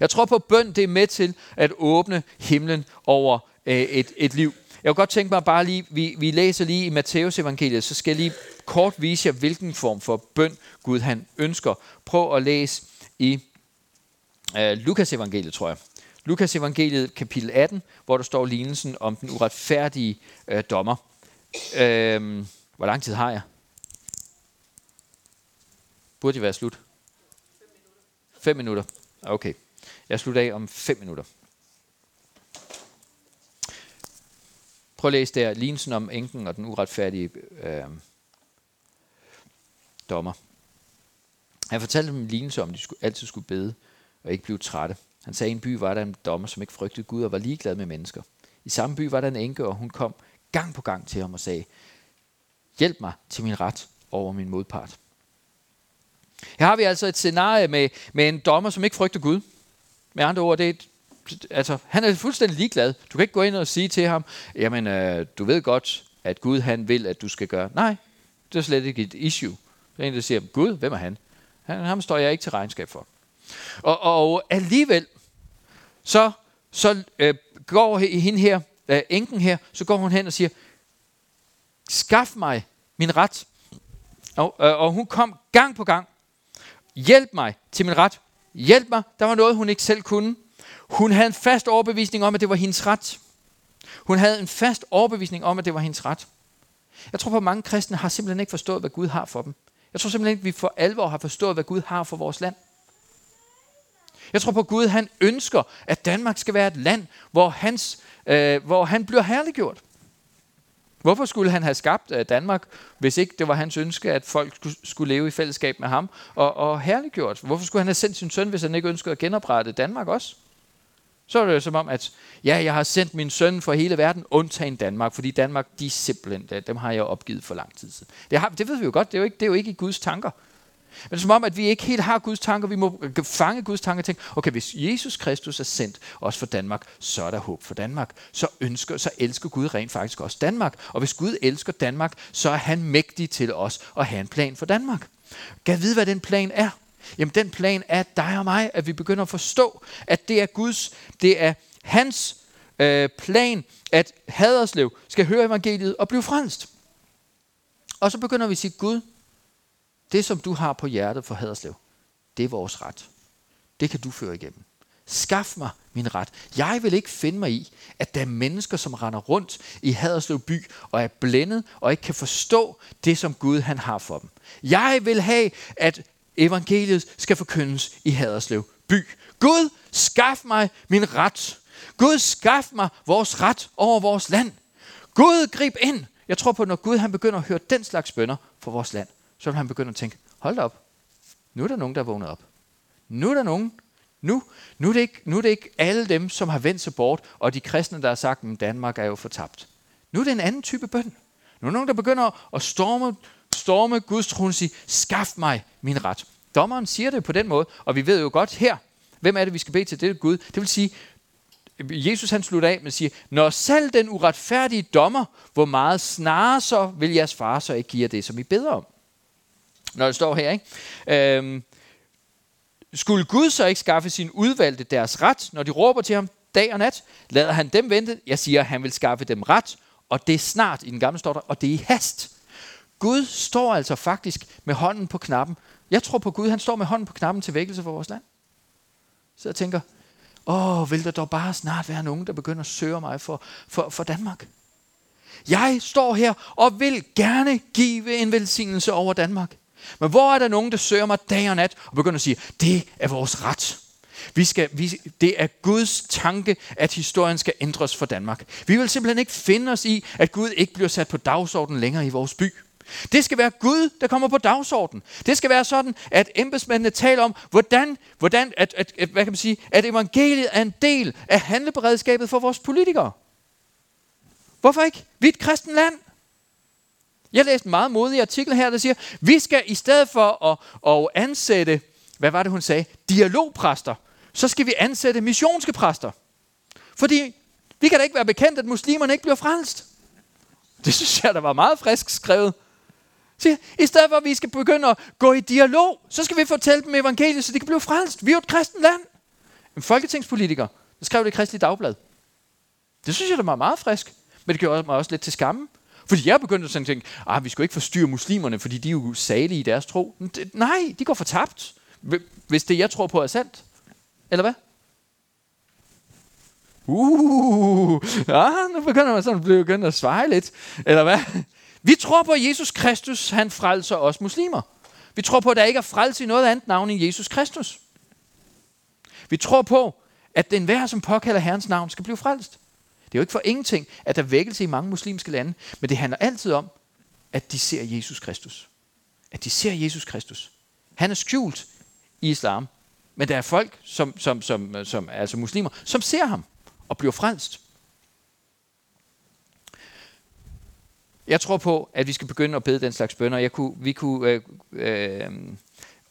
Jeg tror på bøn, det er med til at åbne himlen over øh, et, et liv. Jeg kunne godt tænke mig bare lige, vi, vi læser lige i Matteus evangeliet, så skal jeg lige kort vise jer, hvilken form for bøn Gud han ønsker. Prøv at læse i øh, Lukas evangeliet, tror jeg. Lukas evangeliet kapitel 18, hvor der står lignelsen om den uretfærdige øh, dommer. Øh, hvor lang tid har jeg? Burde det være slut? Fem minutter. Okay. Jeg slutter af om 5 minutter. Prøv at læse der, lignelsen om enken og den uretfærdige øh, dommer. Han fortalte dem en lignelse om, at de skulle, altid skulle bede og ikke blive trætte. Han sagde, at i en by var der en dommer, som ikke frygtede Gud og var ligeglad med mennesker. I samme by var der en enke, og hun kom gang på gang til ham og sagde, hjælp mig til min ret over min modpart. Her har vi altså et scenarie med, med en dommer, som ikke frygter Gud. Med andre ord, det er et, altså, han er fuldstændig ligeglad. Du kan ikke gå ind og sige til ham, jamen, øh, du ved godt, at Gud han vil, at du skal gøre. Nej, det er slet ikke et issue. Det er en, der siger, Gud, hvem er han? han ham står jeg ikke til regnskab for. Og, og alligevel, så, så øh, går hende her, øh, enken her, så går hun hen og siger, skaf mig min ret. Og, øh, og hun kom gang på gang. Hjælp mig til min ret. Hjælp mig. Der var noget, hun ikke selv kunne. Hun havde en fast overbevisning om, at det var hendes ret. Hun havde en fast overbevisning om, at det var hendes ret. Jeg tror på, at mange kristne har simpelthen ikke forstået, hvad Gud har for dem. Jeg tror simpelthen ikke, at vi for alvor har forstået, hvad Gud har for vores land. Jeg tror på, at Gud han ønsker, at Danmark skal være et land, hvor, hans, øh, hvor han bliver herliggjort. Hvorfor skulle han have skabt øh, Danmark, hvis ikke det var hans ønske, at folk skulle leve i fællesskab med ham og, og herliggjort? Hvorfor skulle han have sendt sin søn, hvis han ikke ønskede at genoprette Danmark også? Så er det jo som om, at ja, jeg har sendt min søn for hele verden, undtagen Danmark, fordi Danmark, de simpelthen, dem har jeg opgivet for lang tid siden. Det, har, det ved vi jo godt, det er jo ikke, det er jo ikke i Guds tanker. Men det er som om, at vi ikke helt har Guds tanker. Vi må fange Guds tanker og tænke, okay, hvis Jesus Kristus er sendt også for Danmark, så er der håb for Danmark. Så, ønsker, så elsker Gud rent faktisk også Danmark. Og hvis Gud elsker Danmark, så er han mægtig til os at have en plan for Danmark. Kan vide, hvad den plan er? Jamen den plan er dig og mig, at vi begynder at forstå, at det er Guds, det er hans øh, plan, at Haderslev skal høre evangeliet og blive frelst. Og så begynder vi at sige, Gud, det, som du har på hjertet for Haderslev, det er vores ret. Det kan du føre igennem. Skaf mig min ret. Jeg vil ikke finde mig i, at der er mennesker, som render rundt i Haderslev by og er blændet og ikke kan forstå det, som Gud han har for dem. Jeg vil have, at evangeliet skal forkyndes i Haderslev by. Gud, skaf mig min ret. Gud, skaf mig vores ret over vores land. Gud, grib ind. Jeg tror på, at når Gud han begynder at høre den slags bønder for vores land, så vil han begynde at tænke, hold da op, nu er der nogen, der er vågnet op. Nu er der nogen, nu, nu, er det ikke, nu er det ikke alle dem, som har vendt sig bort, og de kristne, der har sagt, at Danmark er jo fortabt. Nu er det en anden type bøn. Nu er der nogen, der begynder at storme, storme Guds trone og sige, skaf mig min ret. Dommeren siger det på den måde, og vi ved jo godt her, hvem er det, vi skal bede til? Det er Gud. Det vil sige, Jesus han slutter af med at sige, når selv den uretfærdige dommer, hvor meget snarere så vil jeres far så ikke give jer det, som I beder om. Når det står her, ikke? Øhm, skulle Gud så ikke skaffe sin udvalgte deres ret, når de råber til ham dag og nat? Lader han dem vente? Jeg siger, at han vil skaffe dem ret, og det er snart i den gamle står der, og det er i hast. Gud står altså faktisk med hånden på knappen. Jeg tror på Gud, han står med hånden på knappen til vækkelse for vores land. Så jeg tænker, åh, vil der dog bare snart være nogen, der begynder at søge mig for, for, for Danmark? Jeg står her og vil gerne give en velsignelse over Danmark. Men hvor er der nogen, der søger mig dag og nat og begynder at sige, det er vores ret. Vi skal, vi, det er Guds tanke, at historien skal ændres for Danmark. Vi vil simpelthen ikke finde os i, at Gud ikke bliver sat på dagsordenen længere i vores by. Det skal være Gud, der kommer på dagsordenen. Det skal være sådan, at embedsmændene taler om, hvordan, hvordan at, at, at, hvad kan man sige, at evangeliet er en del af handleberedskabet for vores politikere. Hvorfor ikke? Vi er et kristen land. Jeg læste en meget modig artikel her, der siger, vi skal i stedet for at, at ansætte, hvad var det hun sagde, dialogpræster, så skal vi ansætte missionske præster. Fordi vi kan da ikke være bekendt, at muslimerne ikke bliver frelst. Det synes jeg, der var meget frisk skrevet. Så I stedet for, at vi skal begynde at gå i dialog, så skal vi fortælle dem evangeliet, så de kan blive frelst. Vi er jo et kristent land. En folketingspolitiker, der skrev det i Kristelig Dagblad. Det synes jeg, der var meget frisk. Men det gjorde mig også lidt til skamme. Fordi jeg begyndte at tænke, ah, vi skal ikke forstyrre muslimerne, fordi de er jo salige i deres tro. Nej, de går fortabt, hvis det jeg tror på er sandt. Eller hvad? Uh, ja, nu begynder man sådan at begynde at svare lidt. Eller hvad? Vi tror på, at Jesus Kristus, han frelser os muslimer. Vi tror på, at der ikke er frelse i noget andet navn end Jesus Kristus. Vi tror på, at den hver, som påkalder Herrens navn, skal blive frelst. Det er jo ikke for ingenting, at der er vækkelse i mange muslimske lande, men det handler altid om, at de ser Jesus Kristus. At de ser Jesus Kristus. Han er skjult i islam, men der er folk, som, som, som, som altså muslimer, som ser ham og bliver frelst. Jeg tror på, at vi skal begynde at bede den slags bønder. Jeg kunne, vi kunne øh, øh,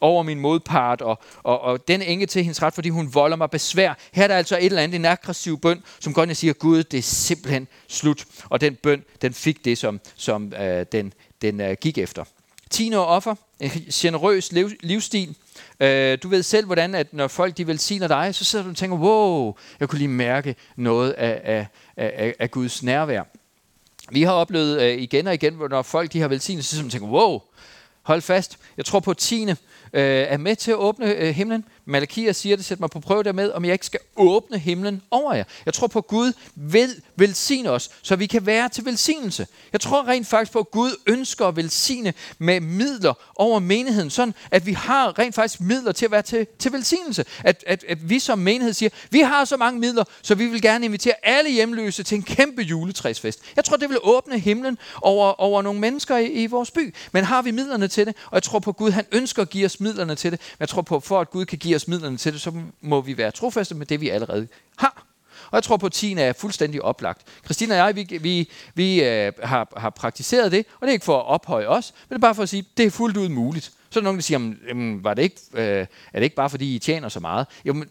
over min modpart, og, og, og den enke til hendes ret, fordi hun volder mig besvær. Her er der altså et eller andet, en aggressiv bøn, som godt jeg siger, Gud, det er simpelthen slut. Og den bøn, den fik det, som, som øh, den, den øh, gik efter. Tiende og offer, en generøs liv, livsstil. Øh, du ved selv, hvordan at når folk de velsigner dig, så sidder du og tænker, wow, jeg kunne lige mærke noget af, af, af, af Guds nærvær. Vi har oplevet øh, igen og igen, når folk de har velsignet, så tænker wow, hold fast. Jeg tror på, at tiende øh, er med til at åbne øh, himlen. Malakias siger det, sæt mig på prøve dermed, om jeg ikke skal åbne himlen over jer. Jeg tror på, at Gud vil velsigne os, så vi kan være til velsignelse. Jeg tror rent faktisk på, at Gud ønsker at velsigne med midler over menigheden, sådan at vi har rent faktisk midler til at være til, til velsignelse. At, at, at vi som menighed siger, vi har så mange midler, så vi vil gerne invitere alle hjemløse til en kæmpe juletræsfest. Jeg tror, det vil åbne himlen over, over nogle mennesker i, i vores by. Men har vi midlerne til det? Og jeg tror på, at Gud han ønsker at give os midlerne til det. Men jeg tror på, for at Gud kan give os midlerne til det, så må vi være trofaste med det, vi allerede har. Og jeg tror på, at 10 er fuldstændig oplagt. Christina og jeg, vi, vi, vi øh, har, har praktiseret det, og det er ikke for at ophøje os, men det er bare for at sige, at det er fuldt ud muligt. Så er der nogen, der siger, jamen, var det ikke, øh, er det ikke bare fordi, I tjener så meget? Jo, men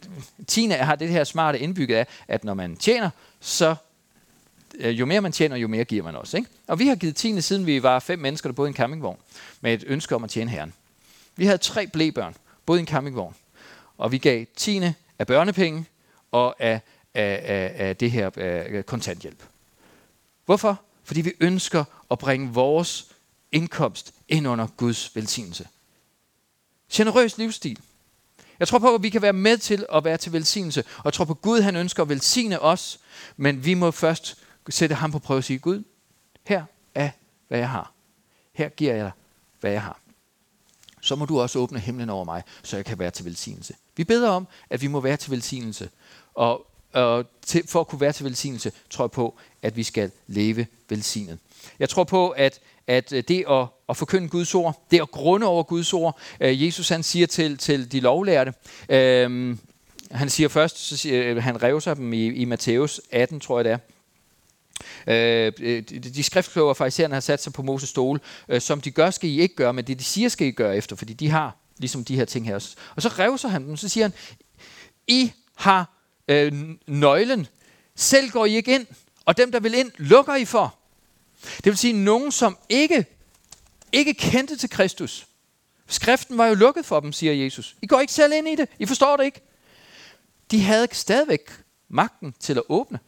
Tina har det her smarte indbygget af, at når man tjener, så øh, jo mere man tjener, jo mere giver man også. Ikke? Og vi har givet tiende, siden vi var fem mennesker, der boede i en campingvogn, med et ønske om at tjene herren. Vi havde tre blæbørn, boede i en campingvogn. Og vi gav tiende af børnepenge og af, af, af, af det her af kontanthjælp. Hvorfor? Fordi vi ønsker at bringe vores indkomst ind under Guds velsignelse. Generøs livsstil. Jeg tror på, at vi kan være med til at være til velsignelse. Og jeg tror på, at Gud han ønsker at velsigne os. Men vi må først sætte ham på prøve og sige, Gud, her er, hvad jeg har. Her giver jeg dig, hvad jeg har så må du også åbne himlen over mig, så jeg kan være til velsignelse. Vi beder om, at vi må være til velsignelse. Og og til, for at kunne være til velsignelse, tror jeg på, at vi skal leve velsignet. Jeg tror på, at, at øh, det at, at forkynde Guds ord, det at grunde over Guds ord, øh, Jesus han siger til, til de lovlærte, øh, han siger først, så siger, øh, han revser dem i, i Matthæus 18, tror jeg det er, Øh, øh de, skriftkloge og farisæerne har sat sig på Moses stole, øh, som de gør, skal I ikke gøre, men det de siger, skal I gøre efter, fordi de har ligesom de her ting her. Og så revser han dem, så siger han, I har øh, nøglen, selv går I ikke ind, og dem, der vil ind, lukker I for. Det vil sige, nogen, som ikke, ikke kendte til Kristus. Skriften var jo lukket for dem, siger Jesus. I går ikke selv ind i det. I forstår det ikke. De havde stadigvæk magten til at åbne.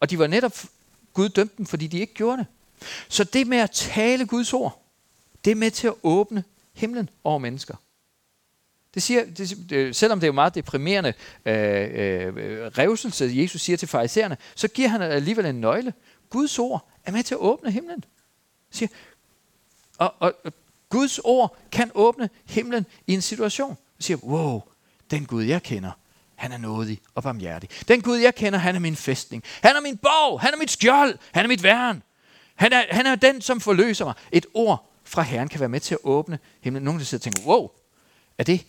Og de var netop, Gud dømte dem, fordi de ikke gjorde det. Så det med at tale Guds ord, det er med til at åbne himlen over mennesker. Det siger, det, det, selvom det er jo meget deprimerende øh, øh, revselse, Jesus siger til farisæerne, så giver han alligevel en nøgle. Guds ord er med til at åbne himlen. Siger, og, og, og Guds ord kan åbne himlen i en situation. Han siger, wow, den Gud jeg kender, han er nådig og barmhjertig. Den Gud jeg kender, han er min fæstning. Han er min borg, han er mit skjold, han er mit værn. Han er, han er den, som forløser mig. Et ord fra Herren kan være med til at åbne himlen. Nogle der sidder og tænker, wow, er det,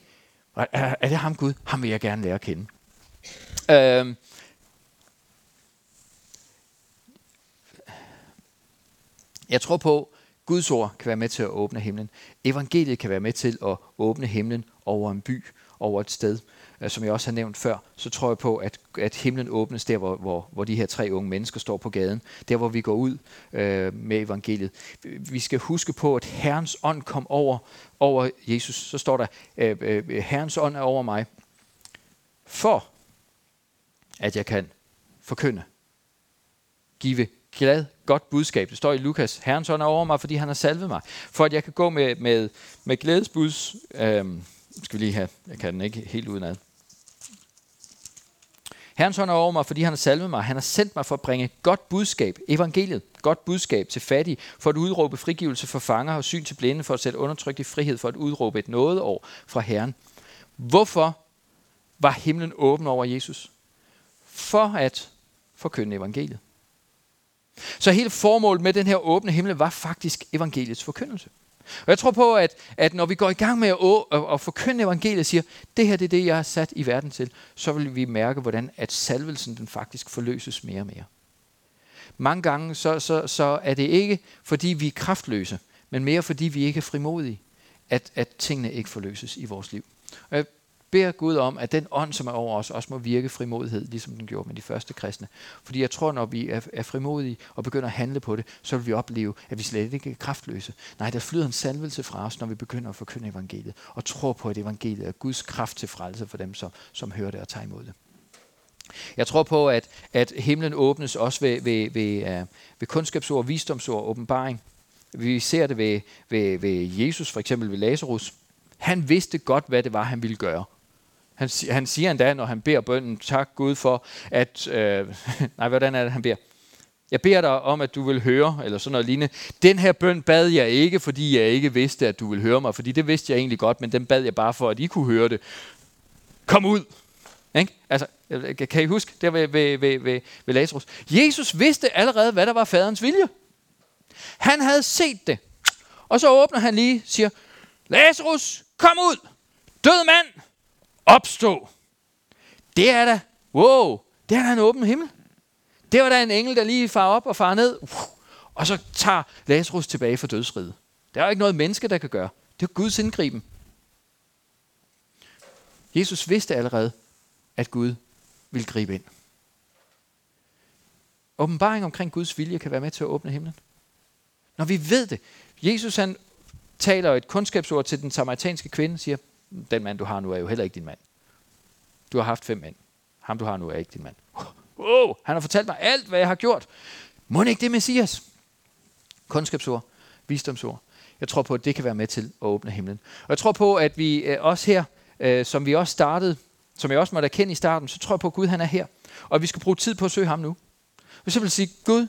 er, er det ham Gud? Ham vil jeg gerne lære at kende. Øhm, jeg tror på, Guds ord kan være med til at åbne himlen. Evangeliet kan være med til at åbne himlen over en by, over et sted. Øh, som jeg også har nævnt før, så tror jeg på, at, at himlen åbnes der, hvor, hvor, hvor de her tre unge mennesker står på gaden. Der, hvor vi går ud øh, med evangeliet. Vi skal huske på, at Herrens ånd kom over, over Jesus. Så står der, øh, øh, Herrens ånd er over mig, for at jeg kan forkynde, give glad, godt budskab. Det står i Lukas, Herrens ånd er over mig, fordi han har salvet mig. For at jeg kan gå med, med, med glædesbuds... Øh, skal vi lige have, jeg kan den ikke helt udenad. Herrens hånd er over mig, fordi han har salvet mig. Han har sendt mig for at bringe godt budskab, evangeliet, godt budskab til fattige, for at udråbe frigivelse for fanger og syn til blinde, for at sætte undertrykt i frihed, for at udråbe et nådeår fra Herren. Hvorfor var himlen åben over Jesus? For at forkynde evangeliet. Så hele formålet med den her åbne himmel var faktisk evangeliets forkyndelse. Og jeg tror på, at, at når vi går i gang med at, at, at forkynde evangeliet og siger, det her det er det, jeg er sat i verden til, så vil vi mærke, hvordan at salvelsen den faktisk forløses mere og mere. Mange gange så, så, så er det ikke, fordi vi er kraftløse, men mere fordi vi ikke er frimodige, at, at tingene ikke forløses i vores liv. Og jeg beder Gud om, at den ånd, som er over os, også må virke frimodighed, ligesom den gjorde med de første kristne. Fordi jeg tror, når vi er, er frimodige og begynder at handle på det, så vil vi opleve, at vi slet ikke er kraftløse. Nej, der flyder en salvelse fra os, når vi begynder at forkynde evangeliet, og tror på, at evangeliet er Guds kraft til frelse for dem, som, som hører det og tager imod det. Jeg tror på, at, at himlen åbnes også ved, ved, ved, uh, ved kundskabsord, visdomsord, åbenbaring. Vi ser det ved, ved, ved Jesus, for eksempel ved Lazarus. Han vidste godt, hvad det var, han ville gøre. Han, han siger endda, når han beder bønden, tak Gud for, at... Øh, nej, hvordan er det, han beder? Jeg beder dig om, at du vil høre, eller sådan noget lignende. Den her bøn bad jeg ikke, fordi jeg ikke vidste, at du vil høre mig, fordi det vidste jeg egentlig godt, men den bad jeg bare for, at I kunne høre det. Kom ud! Ikke? Altså, øh, kan I huske, der ved, ved, ved, ved, ved Lazarus. Jesus vidste allerede, hvad der var faderens vilje. Han havde set det. Og så åbner han lige, siger, Lazarus, kom ud! Død mand, opstå. Det er da, wow, det er da en åben himmel. Det var der en engel, der lige far op og far ned, og så tager Lazarus tilbage fra dødsriget. Der er jo ikke noget menneske, der kan gøre. Det er Guds indgriben. Jesus vidste allerede, at Gud vil gribe ind. Åbenbaring omkring Guds vilje kan være med til at åbne himlen. Når vi ved det. Jesus han taler et kundskabsord til den samaritanske kvinde, siger, den mand, du har nu, er jo heller ikke din mand. Du har haft fem mænd. Ham, du har nu, er ikke din mand. Wow, han har fortalt mig alt, hvad jeg har gjort. Må ikke det Messias? Kundskabsord, visdomsord. Jeg tror på, at det kan være med til at åbne himlen. Og jeg tror på, at vi øh, også her, øh, som vi også startede, som jeg også måtte erkende i starten, så tror jeg på, at Gud han er her. Og vi skal bruge tid på at søge ham nu. Vi simpelthen sige, Gud,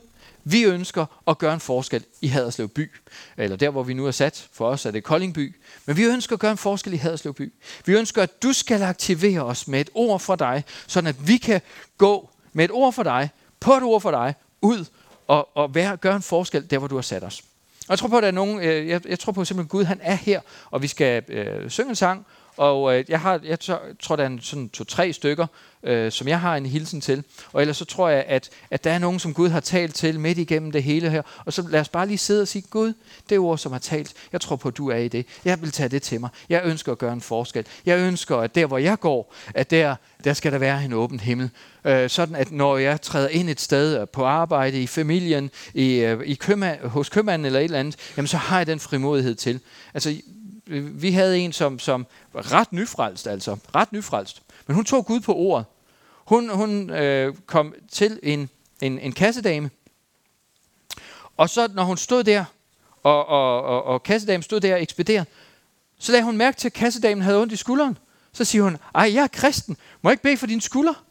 vi ønsker at gøre en forskel i Haderslev by, eller der, hvor vi nu er sat. For os er det Koldingby. Men vi ønsker at gøre en forskel i Haderslev by. Vi ønsker, at du skal aktivere os med et ord fra dig, sådan at vi kan gå med et ord fra dig, på et ord fra dig, ud og, og være, gøre en forskel der, hvor du har sat os. Og jeg tror på, at der er nogen, øh, jeg, jeg tror på simpelthen, at Gud han er her, og vi skal øh, synge en sang, og øh, jeg, har, jeg tror, der er en, sådan to-tre stykker, øh, som jeg har en hilsen til. Og ellers så tror jeg, at, at der er nogen, som Gud har talt til midt igennem det hele her. Og så lad os bare lige sidde og sige, Gud, det ord, som har talt, jeg tror på, at du er i det. Jeg vil tage det til mig. Jeg ønsker at gøre en forskel. Jeg ønsker, at der, hvor jeg går, at der, der skal der være en åben himmel. Øh, sådan at når jeg træder ind et sted på arbejde, i familien, i, øh, i købmand, hos købmanden eller et eller andet, jamen så har jeg den frimodighed til. Altså, vi havde en, som, som var ret nyfrelst, altså ret nyfrelst. Men hun tog Gud på ordet. Hun, hun øh, kom til en, en, en kassedame, og så når hun stod der, og, og, og, og kassedamen stod der og ekspederede, så lagde hun mærke til, at kassedamen havde ondt i skulderen. Så siger hun, ej, jeg er kristen, må jeg ikke bede for dine skulder?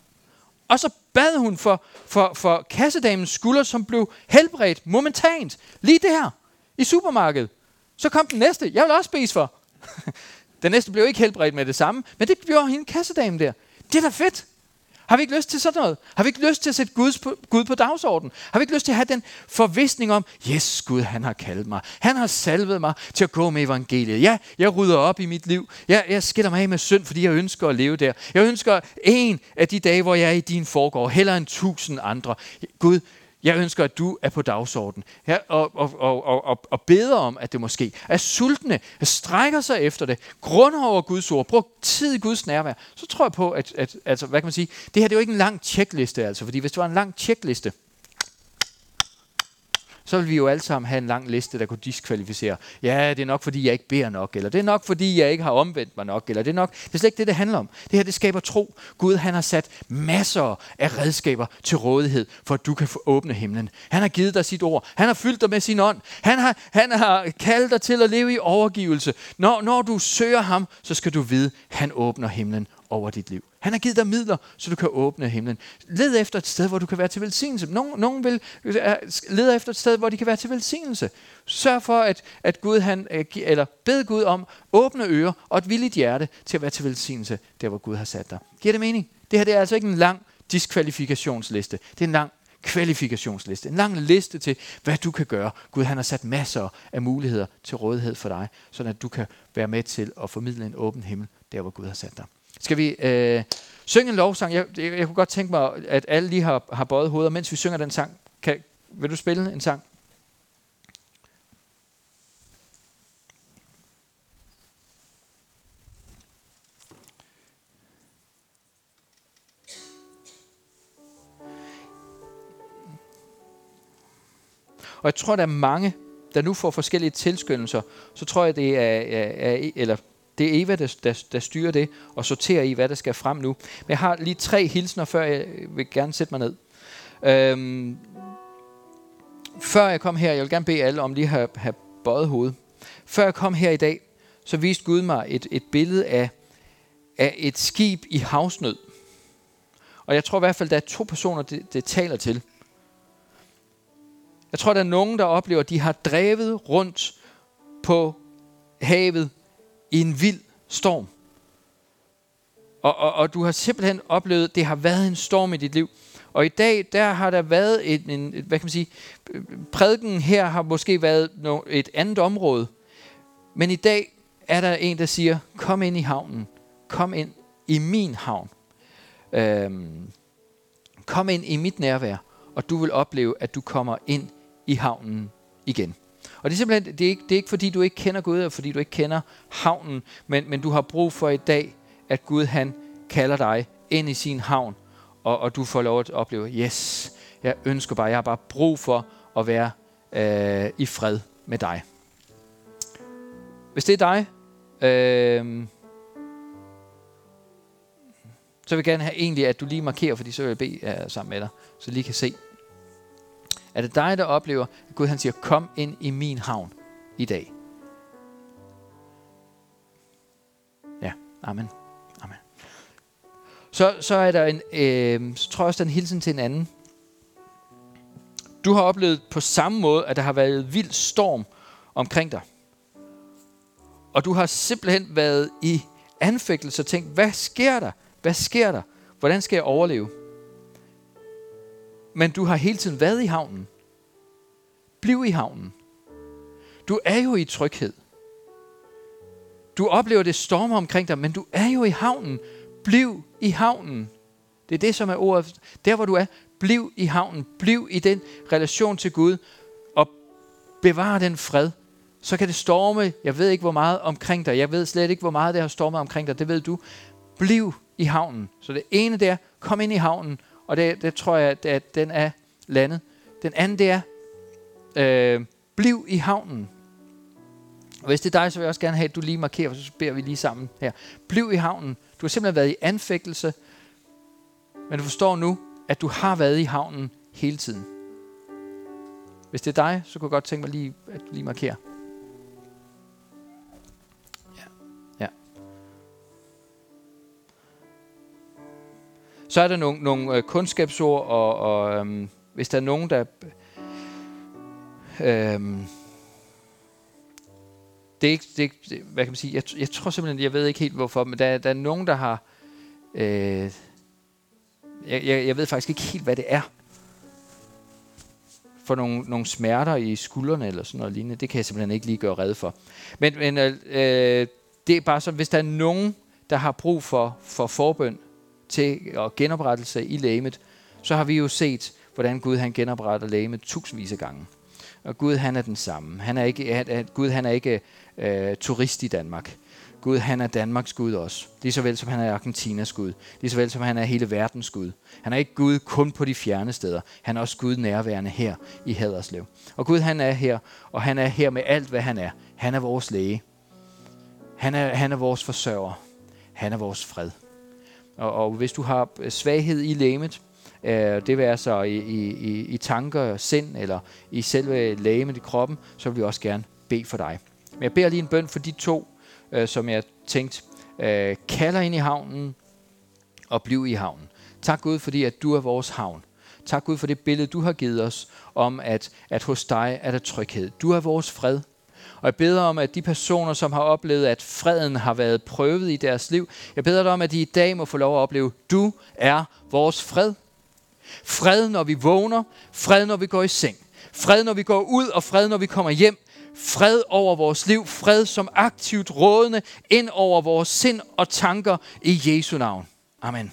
Og så bad hun for, for, for kassedamens skulder, som blev helbredt momentant, lige der, i supermarkedet. Så kom den næste. Jeg vil også spise for. den næste blev ikke helbredt med det samme, men det gjorde hende kassedamen der. Det er da fedt. Har vi ikke lyst til sådan noget? Har vi ikke lyst til at sætte Guds på, Gud på dagsordenen? Har vi ikke lyst til at have den forvisning om, yes, Gud, han har kaldt mig. Han har salvet mig til at gå med evangeliet. Ja, jeg rydder op i mit liv. Jeg, jeg skiller mig af med synd, fordi jeg ønsker at leve der. Jeg ønsker en af de dage, hvor jeg er i din forgård, heller end tusind andre. Gud, jeg ønsker, at du er på dagsordenen. Ja, og, og, og, og, og beder om, at det måske er sultne, at strækker sig efter det, grunder over Guds ord, brug tid i Guds nærvær, så tror jeg på, at, at altså, hvad kan man sige, det her det er jo ikke en lang tjekliste, altså, fordi hvis det var en lang tjekliste, så vil vi jo alle sammen have en lang liste, der kunne diskvalificere. Ja, det er nok, fordi jeg ikke beder nok, eller det er nok, fordi jeg ikke har omvendt mig nok, eller det er nok, det er slet ikke det, det handler om. Det her, det skaber tro. Gud, han har sat masser af redskaber til rådighed, for at du kan få åbne himlen. Han har givet dig sit ord. Han har fyldt dig med sin ånd. Han har, han har kaldt dig til at leve i overgivelse. Når, når du søger ham, så skal du vide, han åbner himlen over dit liv. Han har givet dig midler, så du kan åbne himlen. Led efter et sted, hvor du kan være til velsignelse. Nogen, nogen vil øh, lede efter et sted, hvor de kan være til velsignelse. Sørg for, at, at Gud, han, øh, eller bed Gud om åbne ører og et villigt hjerte til at være til velsignelse, der hvor Gud har sat dig. Giver det mening? Det her det er altså ikke en lang diskvalifikationsliste. Det er en lang kvalifikationsliste. En lang liste til, hvad du kan gøre. Gud han har sat masser af muligheder til rådighed for dig, så at du kan være med til at formidle en åben himmel, der hvor Gud har sat dig. Skal vi øh, synge en lovsang? Jeg, jeg, jeg kunne godt tænke mig, at alle lige har, har bøjet hoveder, mens vi synger den sang. Kan, vil du spille en sang? Og jeg tror, der er mange, der nu får forskellige tilskyndelser. Så tror jeg, det er, er, er eller det er Eva, der, der, der styrer det og sorterer i, hvad der skal frem nu. Men jeg har lige tre hilsner, før jeg vil gerne sætte mig ned. Øhm, før jeg kom her, jeg vil gerne bede alle om lige at have, have bøjet hovedet. Før jeg kom her i dag, så viste Gud mig et, et billede af, af et skib i havsnød. Og jeg tror i hvert fald, der er to personer, det, det taler til. Jeg tror, der er nogen, der oplever, at de har drevet rundt på havet i en vild storm. Og, og, og du har simpelthen oplevet, at det har været en storm i dit liv. Og i dag, der har der været et, en, hvad kan man sige, prædiken her har måske været et andet område. Men i dag er der en, der siger, kom ind i havnen. Kom ind i min havn. Øhm, kom ind i mit nærvær, og du vil opleve, at du kommer ind i havnen igen. Og det er simpelthen, det er ikke, det er ikke fordi, du ikke kender Gud, eller fordi du ikke kender havnen, men, men du har brug for i dag, at Gud han kalder dig ind i sin havn, og, og du får lov at opleve, yes, jeg ønsker bare, jeg har bare brug for at være øh, i fred med dig. Hvis det er dig, øh, så vil jeg gerne have egentlig, at du lige markerer, fordi så vil jeg bede uh, sammen med dig, så lige kan se, er det dig, der oplever, at Gud han siger, kom ind i min havn i dag? Ja, amen. amen. Så, så er der en, øh, så tror jeg også, der er en hilsen til en anden. Du har oplevet på samme måde, at der har været vild storm omkring dig. Og du har simpelthen været i anfægtelse og tænkt, hvad sker der? Hvad sker der? Hvordan skal jeg overleve? Men du har hele tiden været i havnen. Bliv i havnen. Du er jo i tryghed. Du oplever det stormer omkring dig, men du er jo i havnen. Bliv i havnen. Det er det, som er ordet. Der, hvor du er, bliv i havnen. Bliv i den relation til Gud. Og bevar den fred. Så kan det storme, jeg ved ikke hvor meget omkring dig. Jeg ved slet ikke, hvor meget det har stormet omkring dig. Det ved du. Bliv i havnen. Så det ene der, kom ind i havnen. Og det, det tror jeg, at den er landet. Den anden det er, øh, bliv i havnen. Og hvis det er dig, så vil jeg også gerne have, at du lige markerer, for så beder vi lige sammen her. Bliv i havnen. Du har simpelthen været i anfægtelse, men du forstår nu, at du har været i havnen hele tiden. Hvis det er dig, så kunne jeg godt tænke mig lige, at du lige markerer. Så er der nogle, nogle øh, kundskabsord, og, og øhm, hvis der er nogen, der... Øhm, det er ikke, det er ikke, hvad kan man sige, jeg, jeg tror simpelthen, jeg ved ikke helt hvorfor, men der, der er nogen, der har, øh, jeg, jeg, jeg ved faktisk ikke helt, hvad det er, for nogle, nogle smerter i skuldrene eller sådan noget lignende. Det kan jeg simpelthen ikke lige gøre red for. Men, men øh, øh, det er bare sådan, hvis der er nogen, der har brug for, for forbøn til og genoprettelse i lægemet, så har vi jo set, hvordan Gud han genopretter lægemet tusindvis af gange. Og Gud han er den samme. Han er ikke, han, Gud han er ikke øh, turist i Danmark. Gud, han er Danmarks Gud også. Lige så vel som han er Argentinas Gud. Lige så vel som han er hele verdens Gud. Han er ikke Gud kun på de fjerne steder. Han er også Gud nærværende her i Haderslev. Og Gud, han er her, og han er her med alt, hvad han er. Han er vores læge. Han er, han er vores forsørger. Han er vores fred. Og, og hvis du har øh, svaghed i lægemet, øh, det vil altså i, i, i, i tanker, sind eller i selve lægemet i kroppen, så vil vi også gerne bede for dig. Men jeg beder lige en bøn for de to, øh, som jeg tænkte, øh, kalder ind i havnen og bliv i havnen. Tak Gud, fordi at du er vores havn. Tak Gud for det billede, du har givet os om, at, at hos dig er der tryghed. Du er vores fred. Og jeg beder om, at de personer, som har oplevet, at freden har været prøvet i deres liv, jeg beder dig om, at de i dag må få lov at opleve, at du er vores fred. Fred, når vi vågner. Fred, når vi går i seng. Fred, når vi går ud, og fred, når vi kommer hjem. Fred over vores liv. Fred som aktivt rådende ind over vores sind og tanker i Jesu navn. Amen.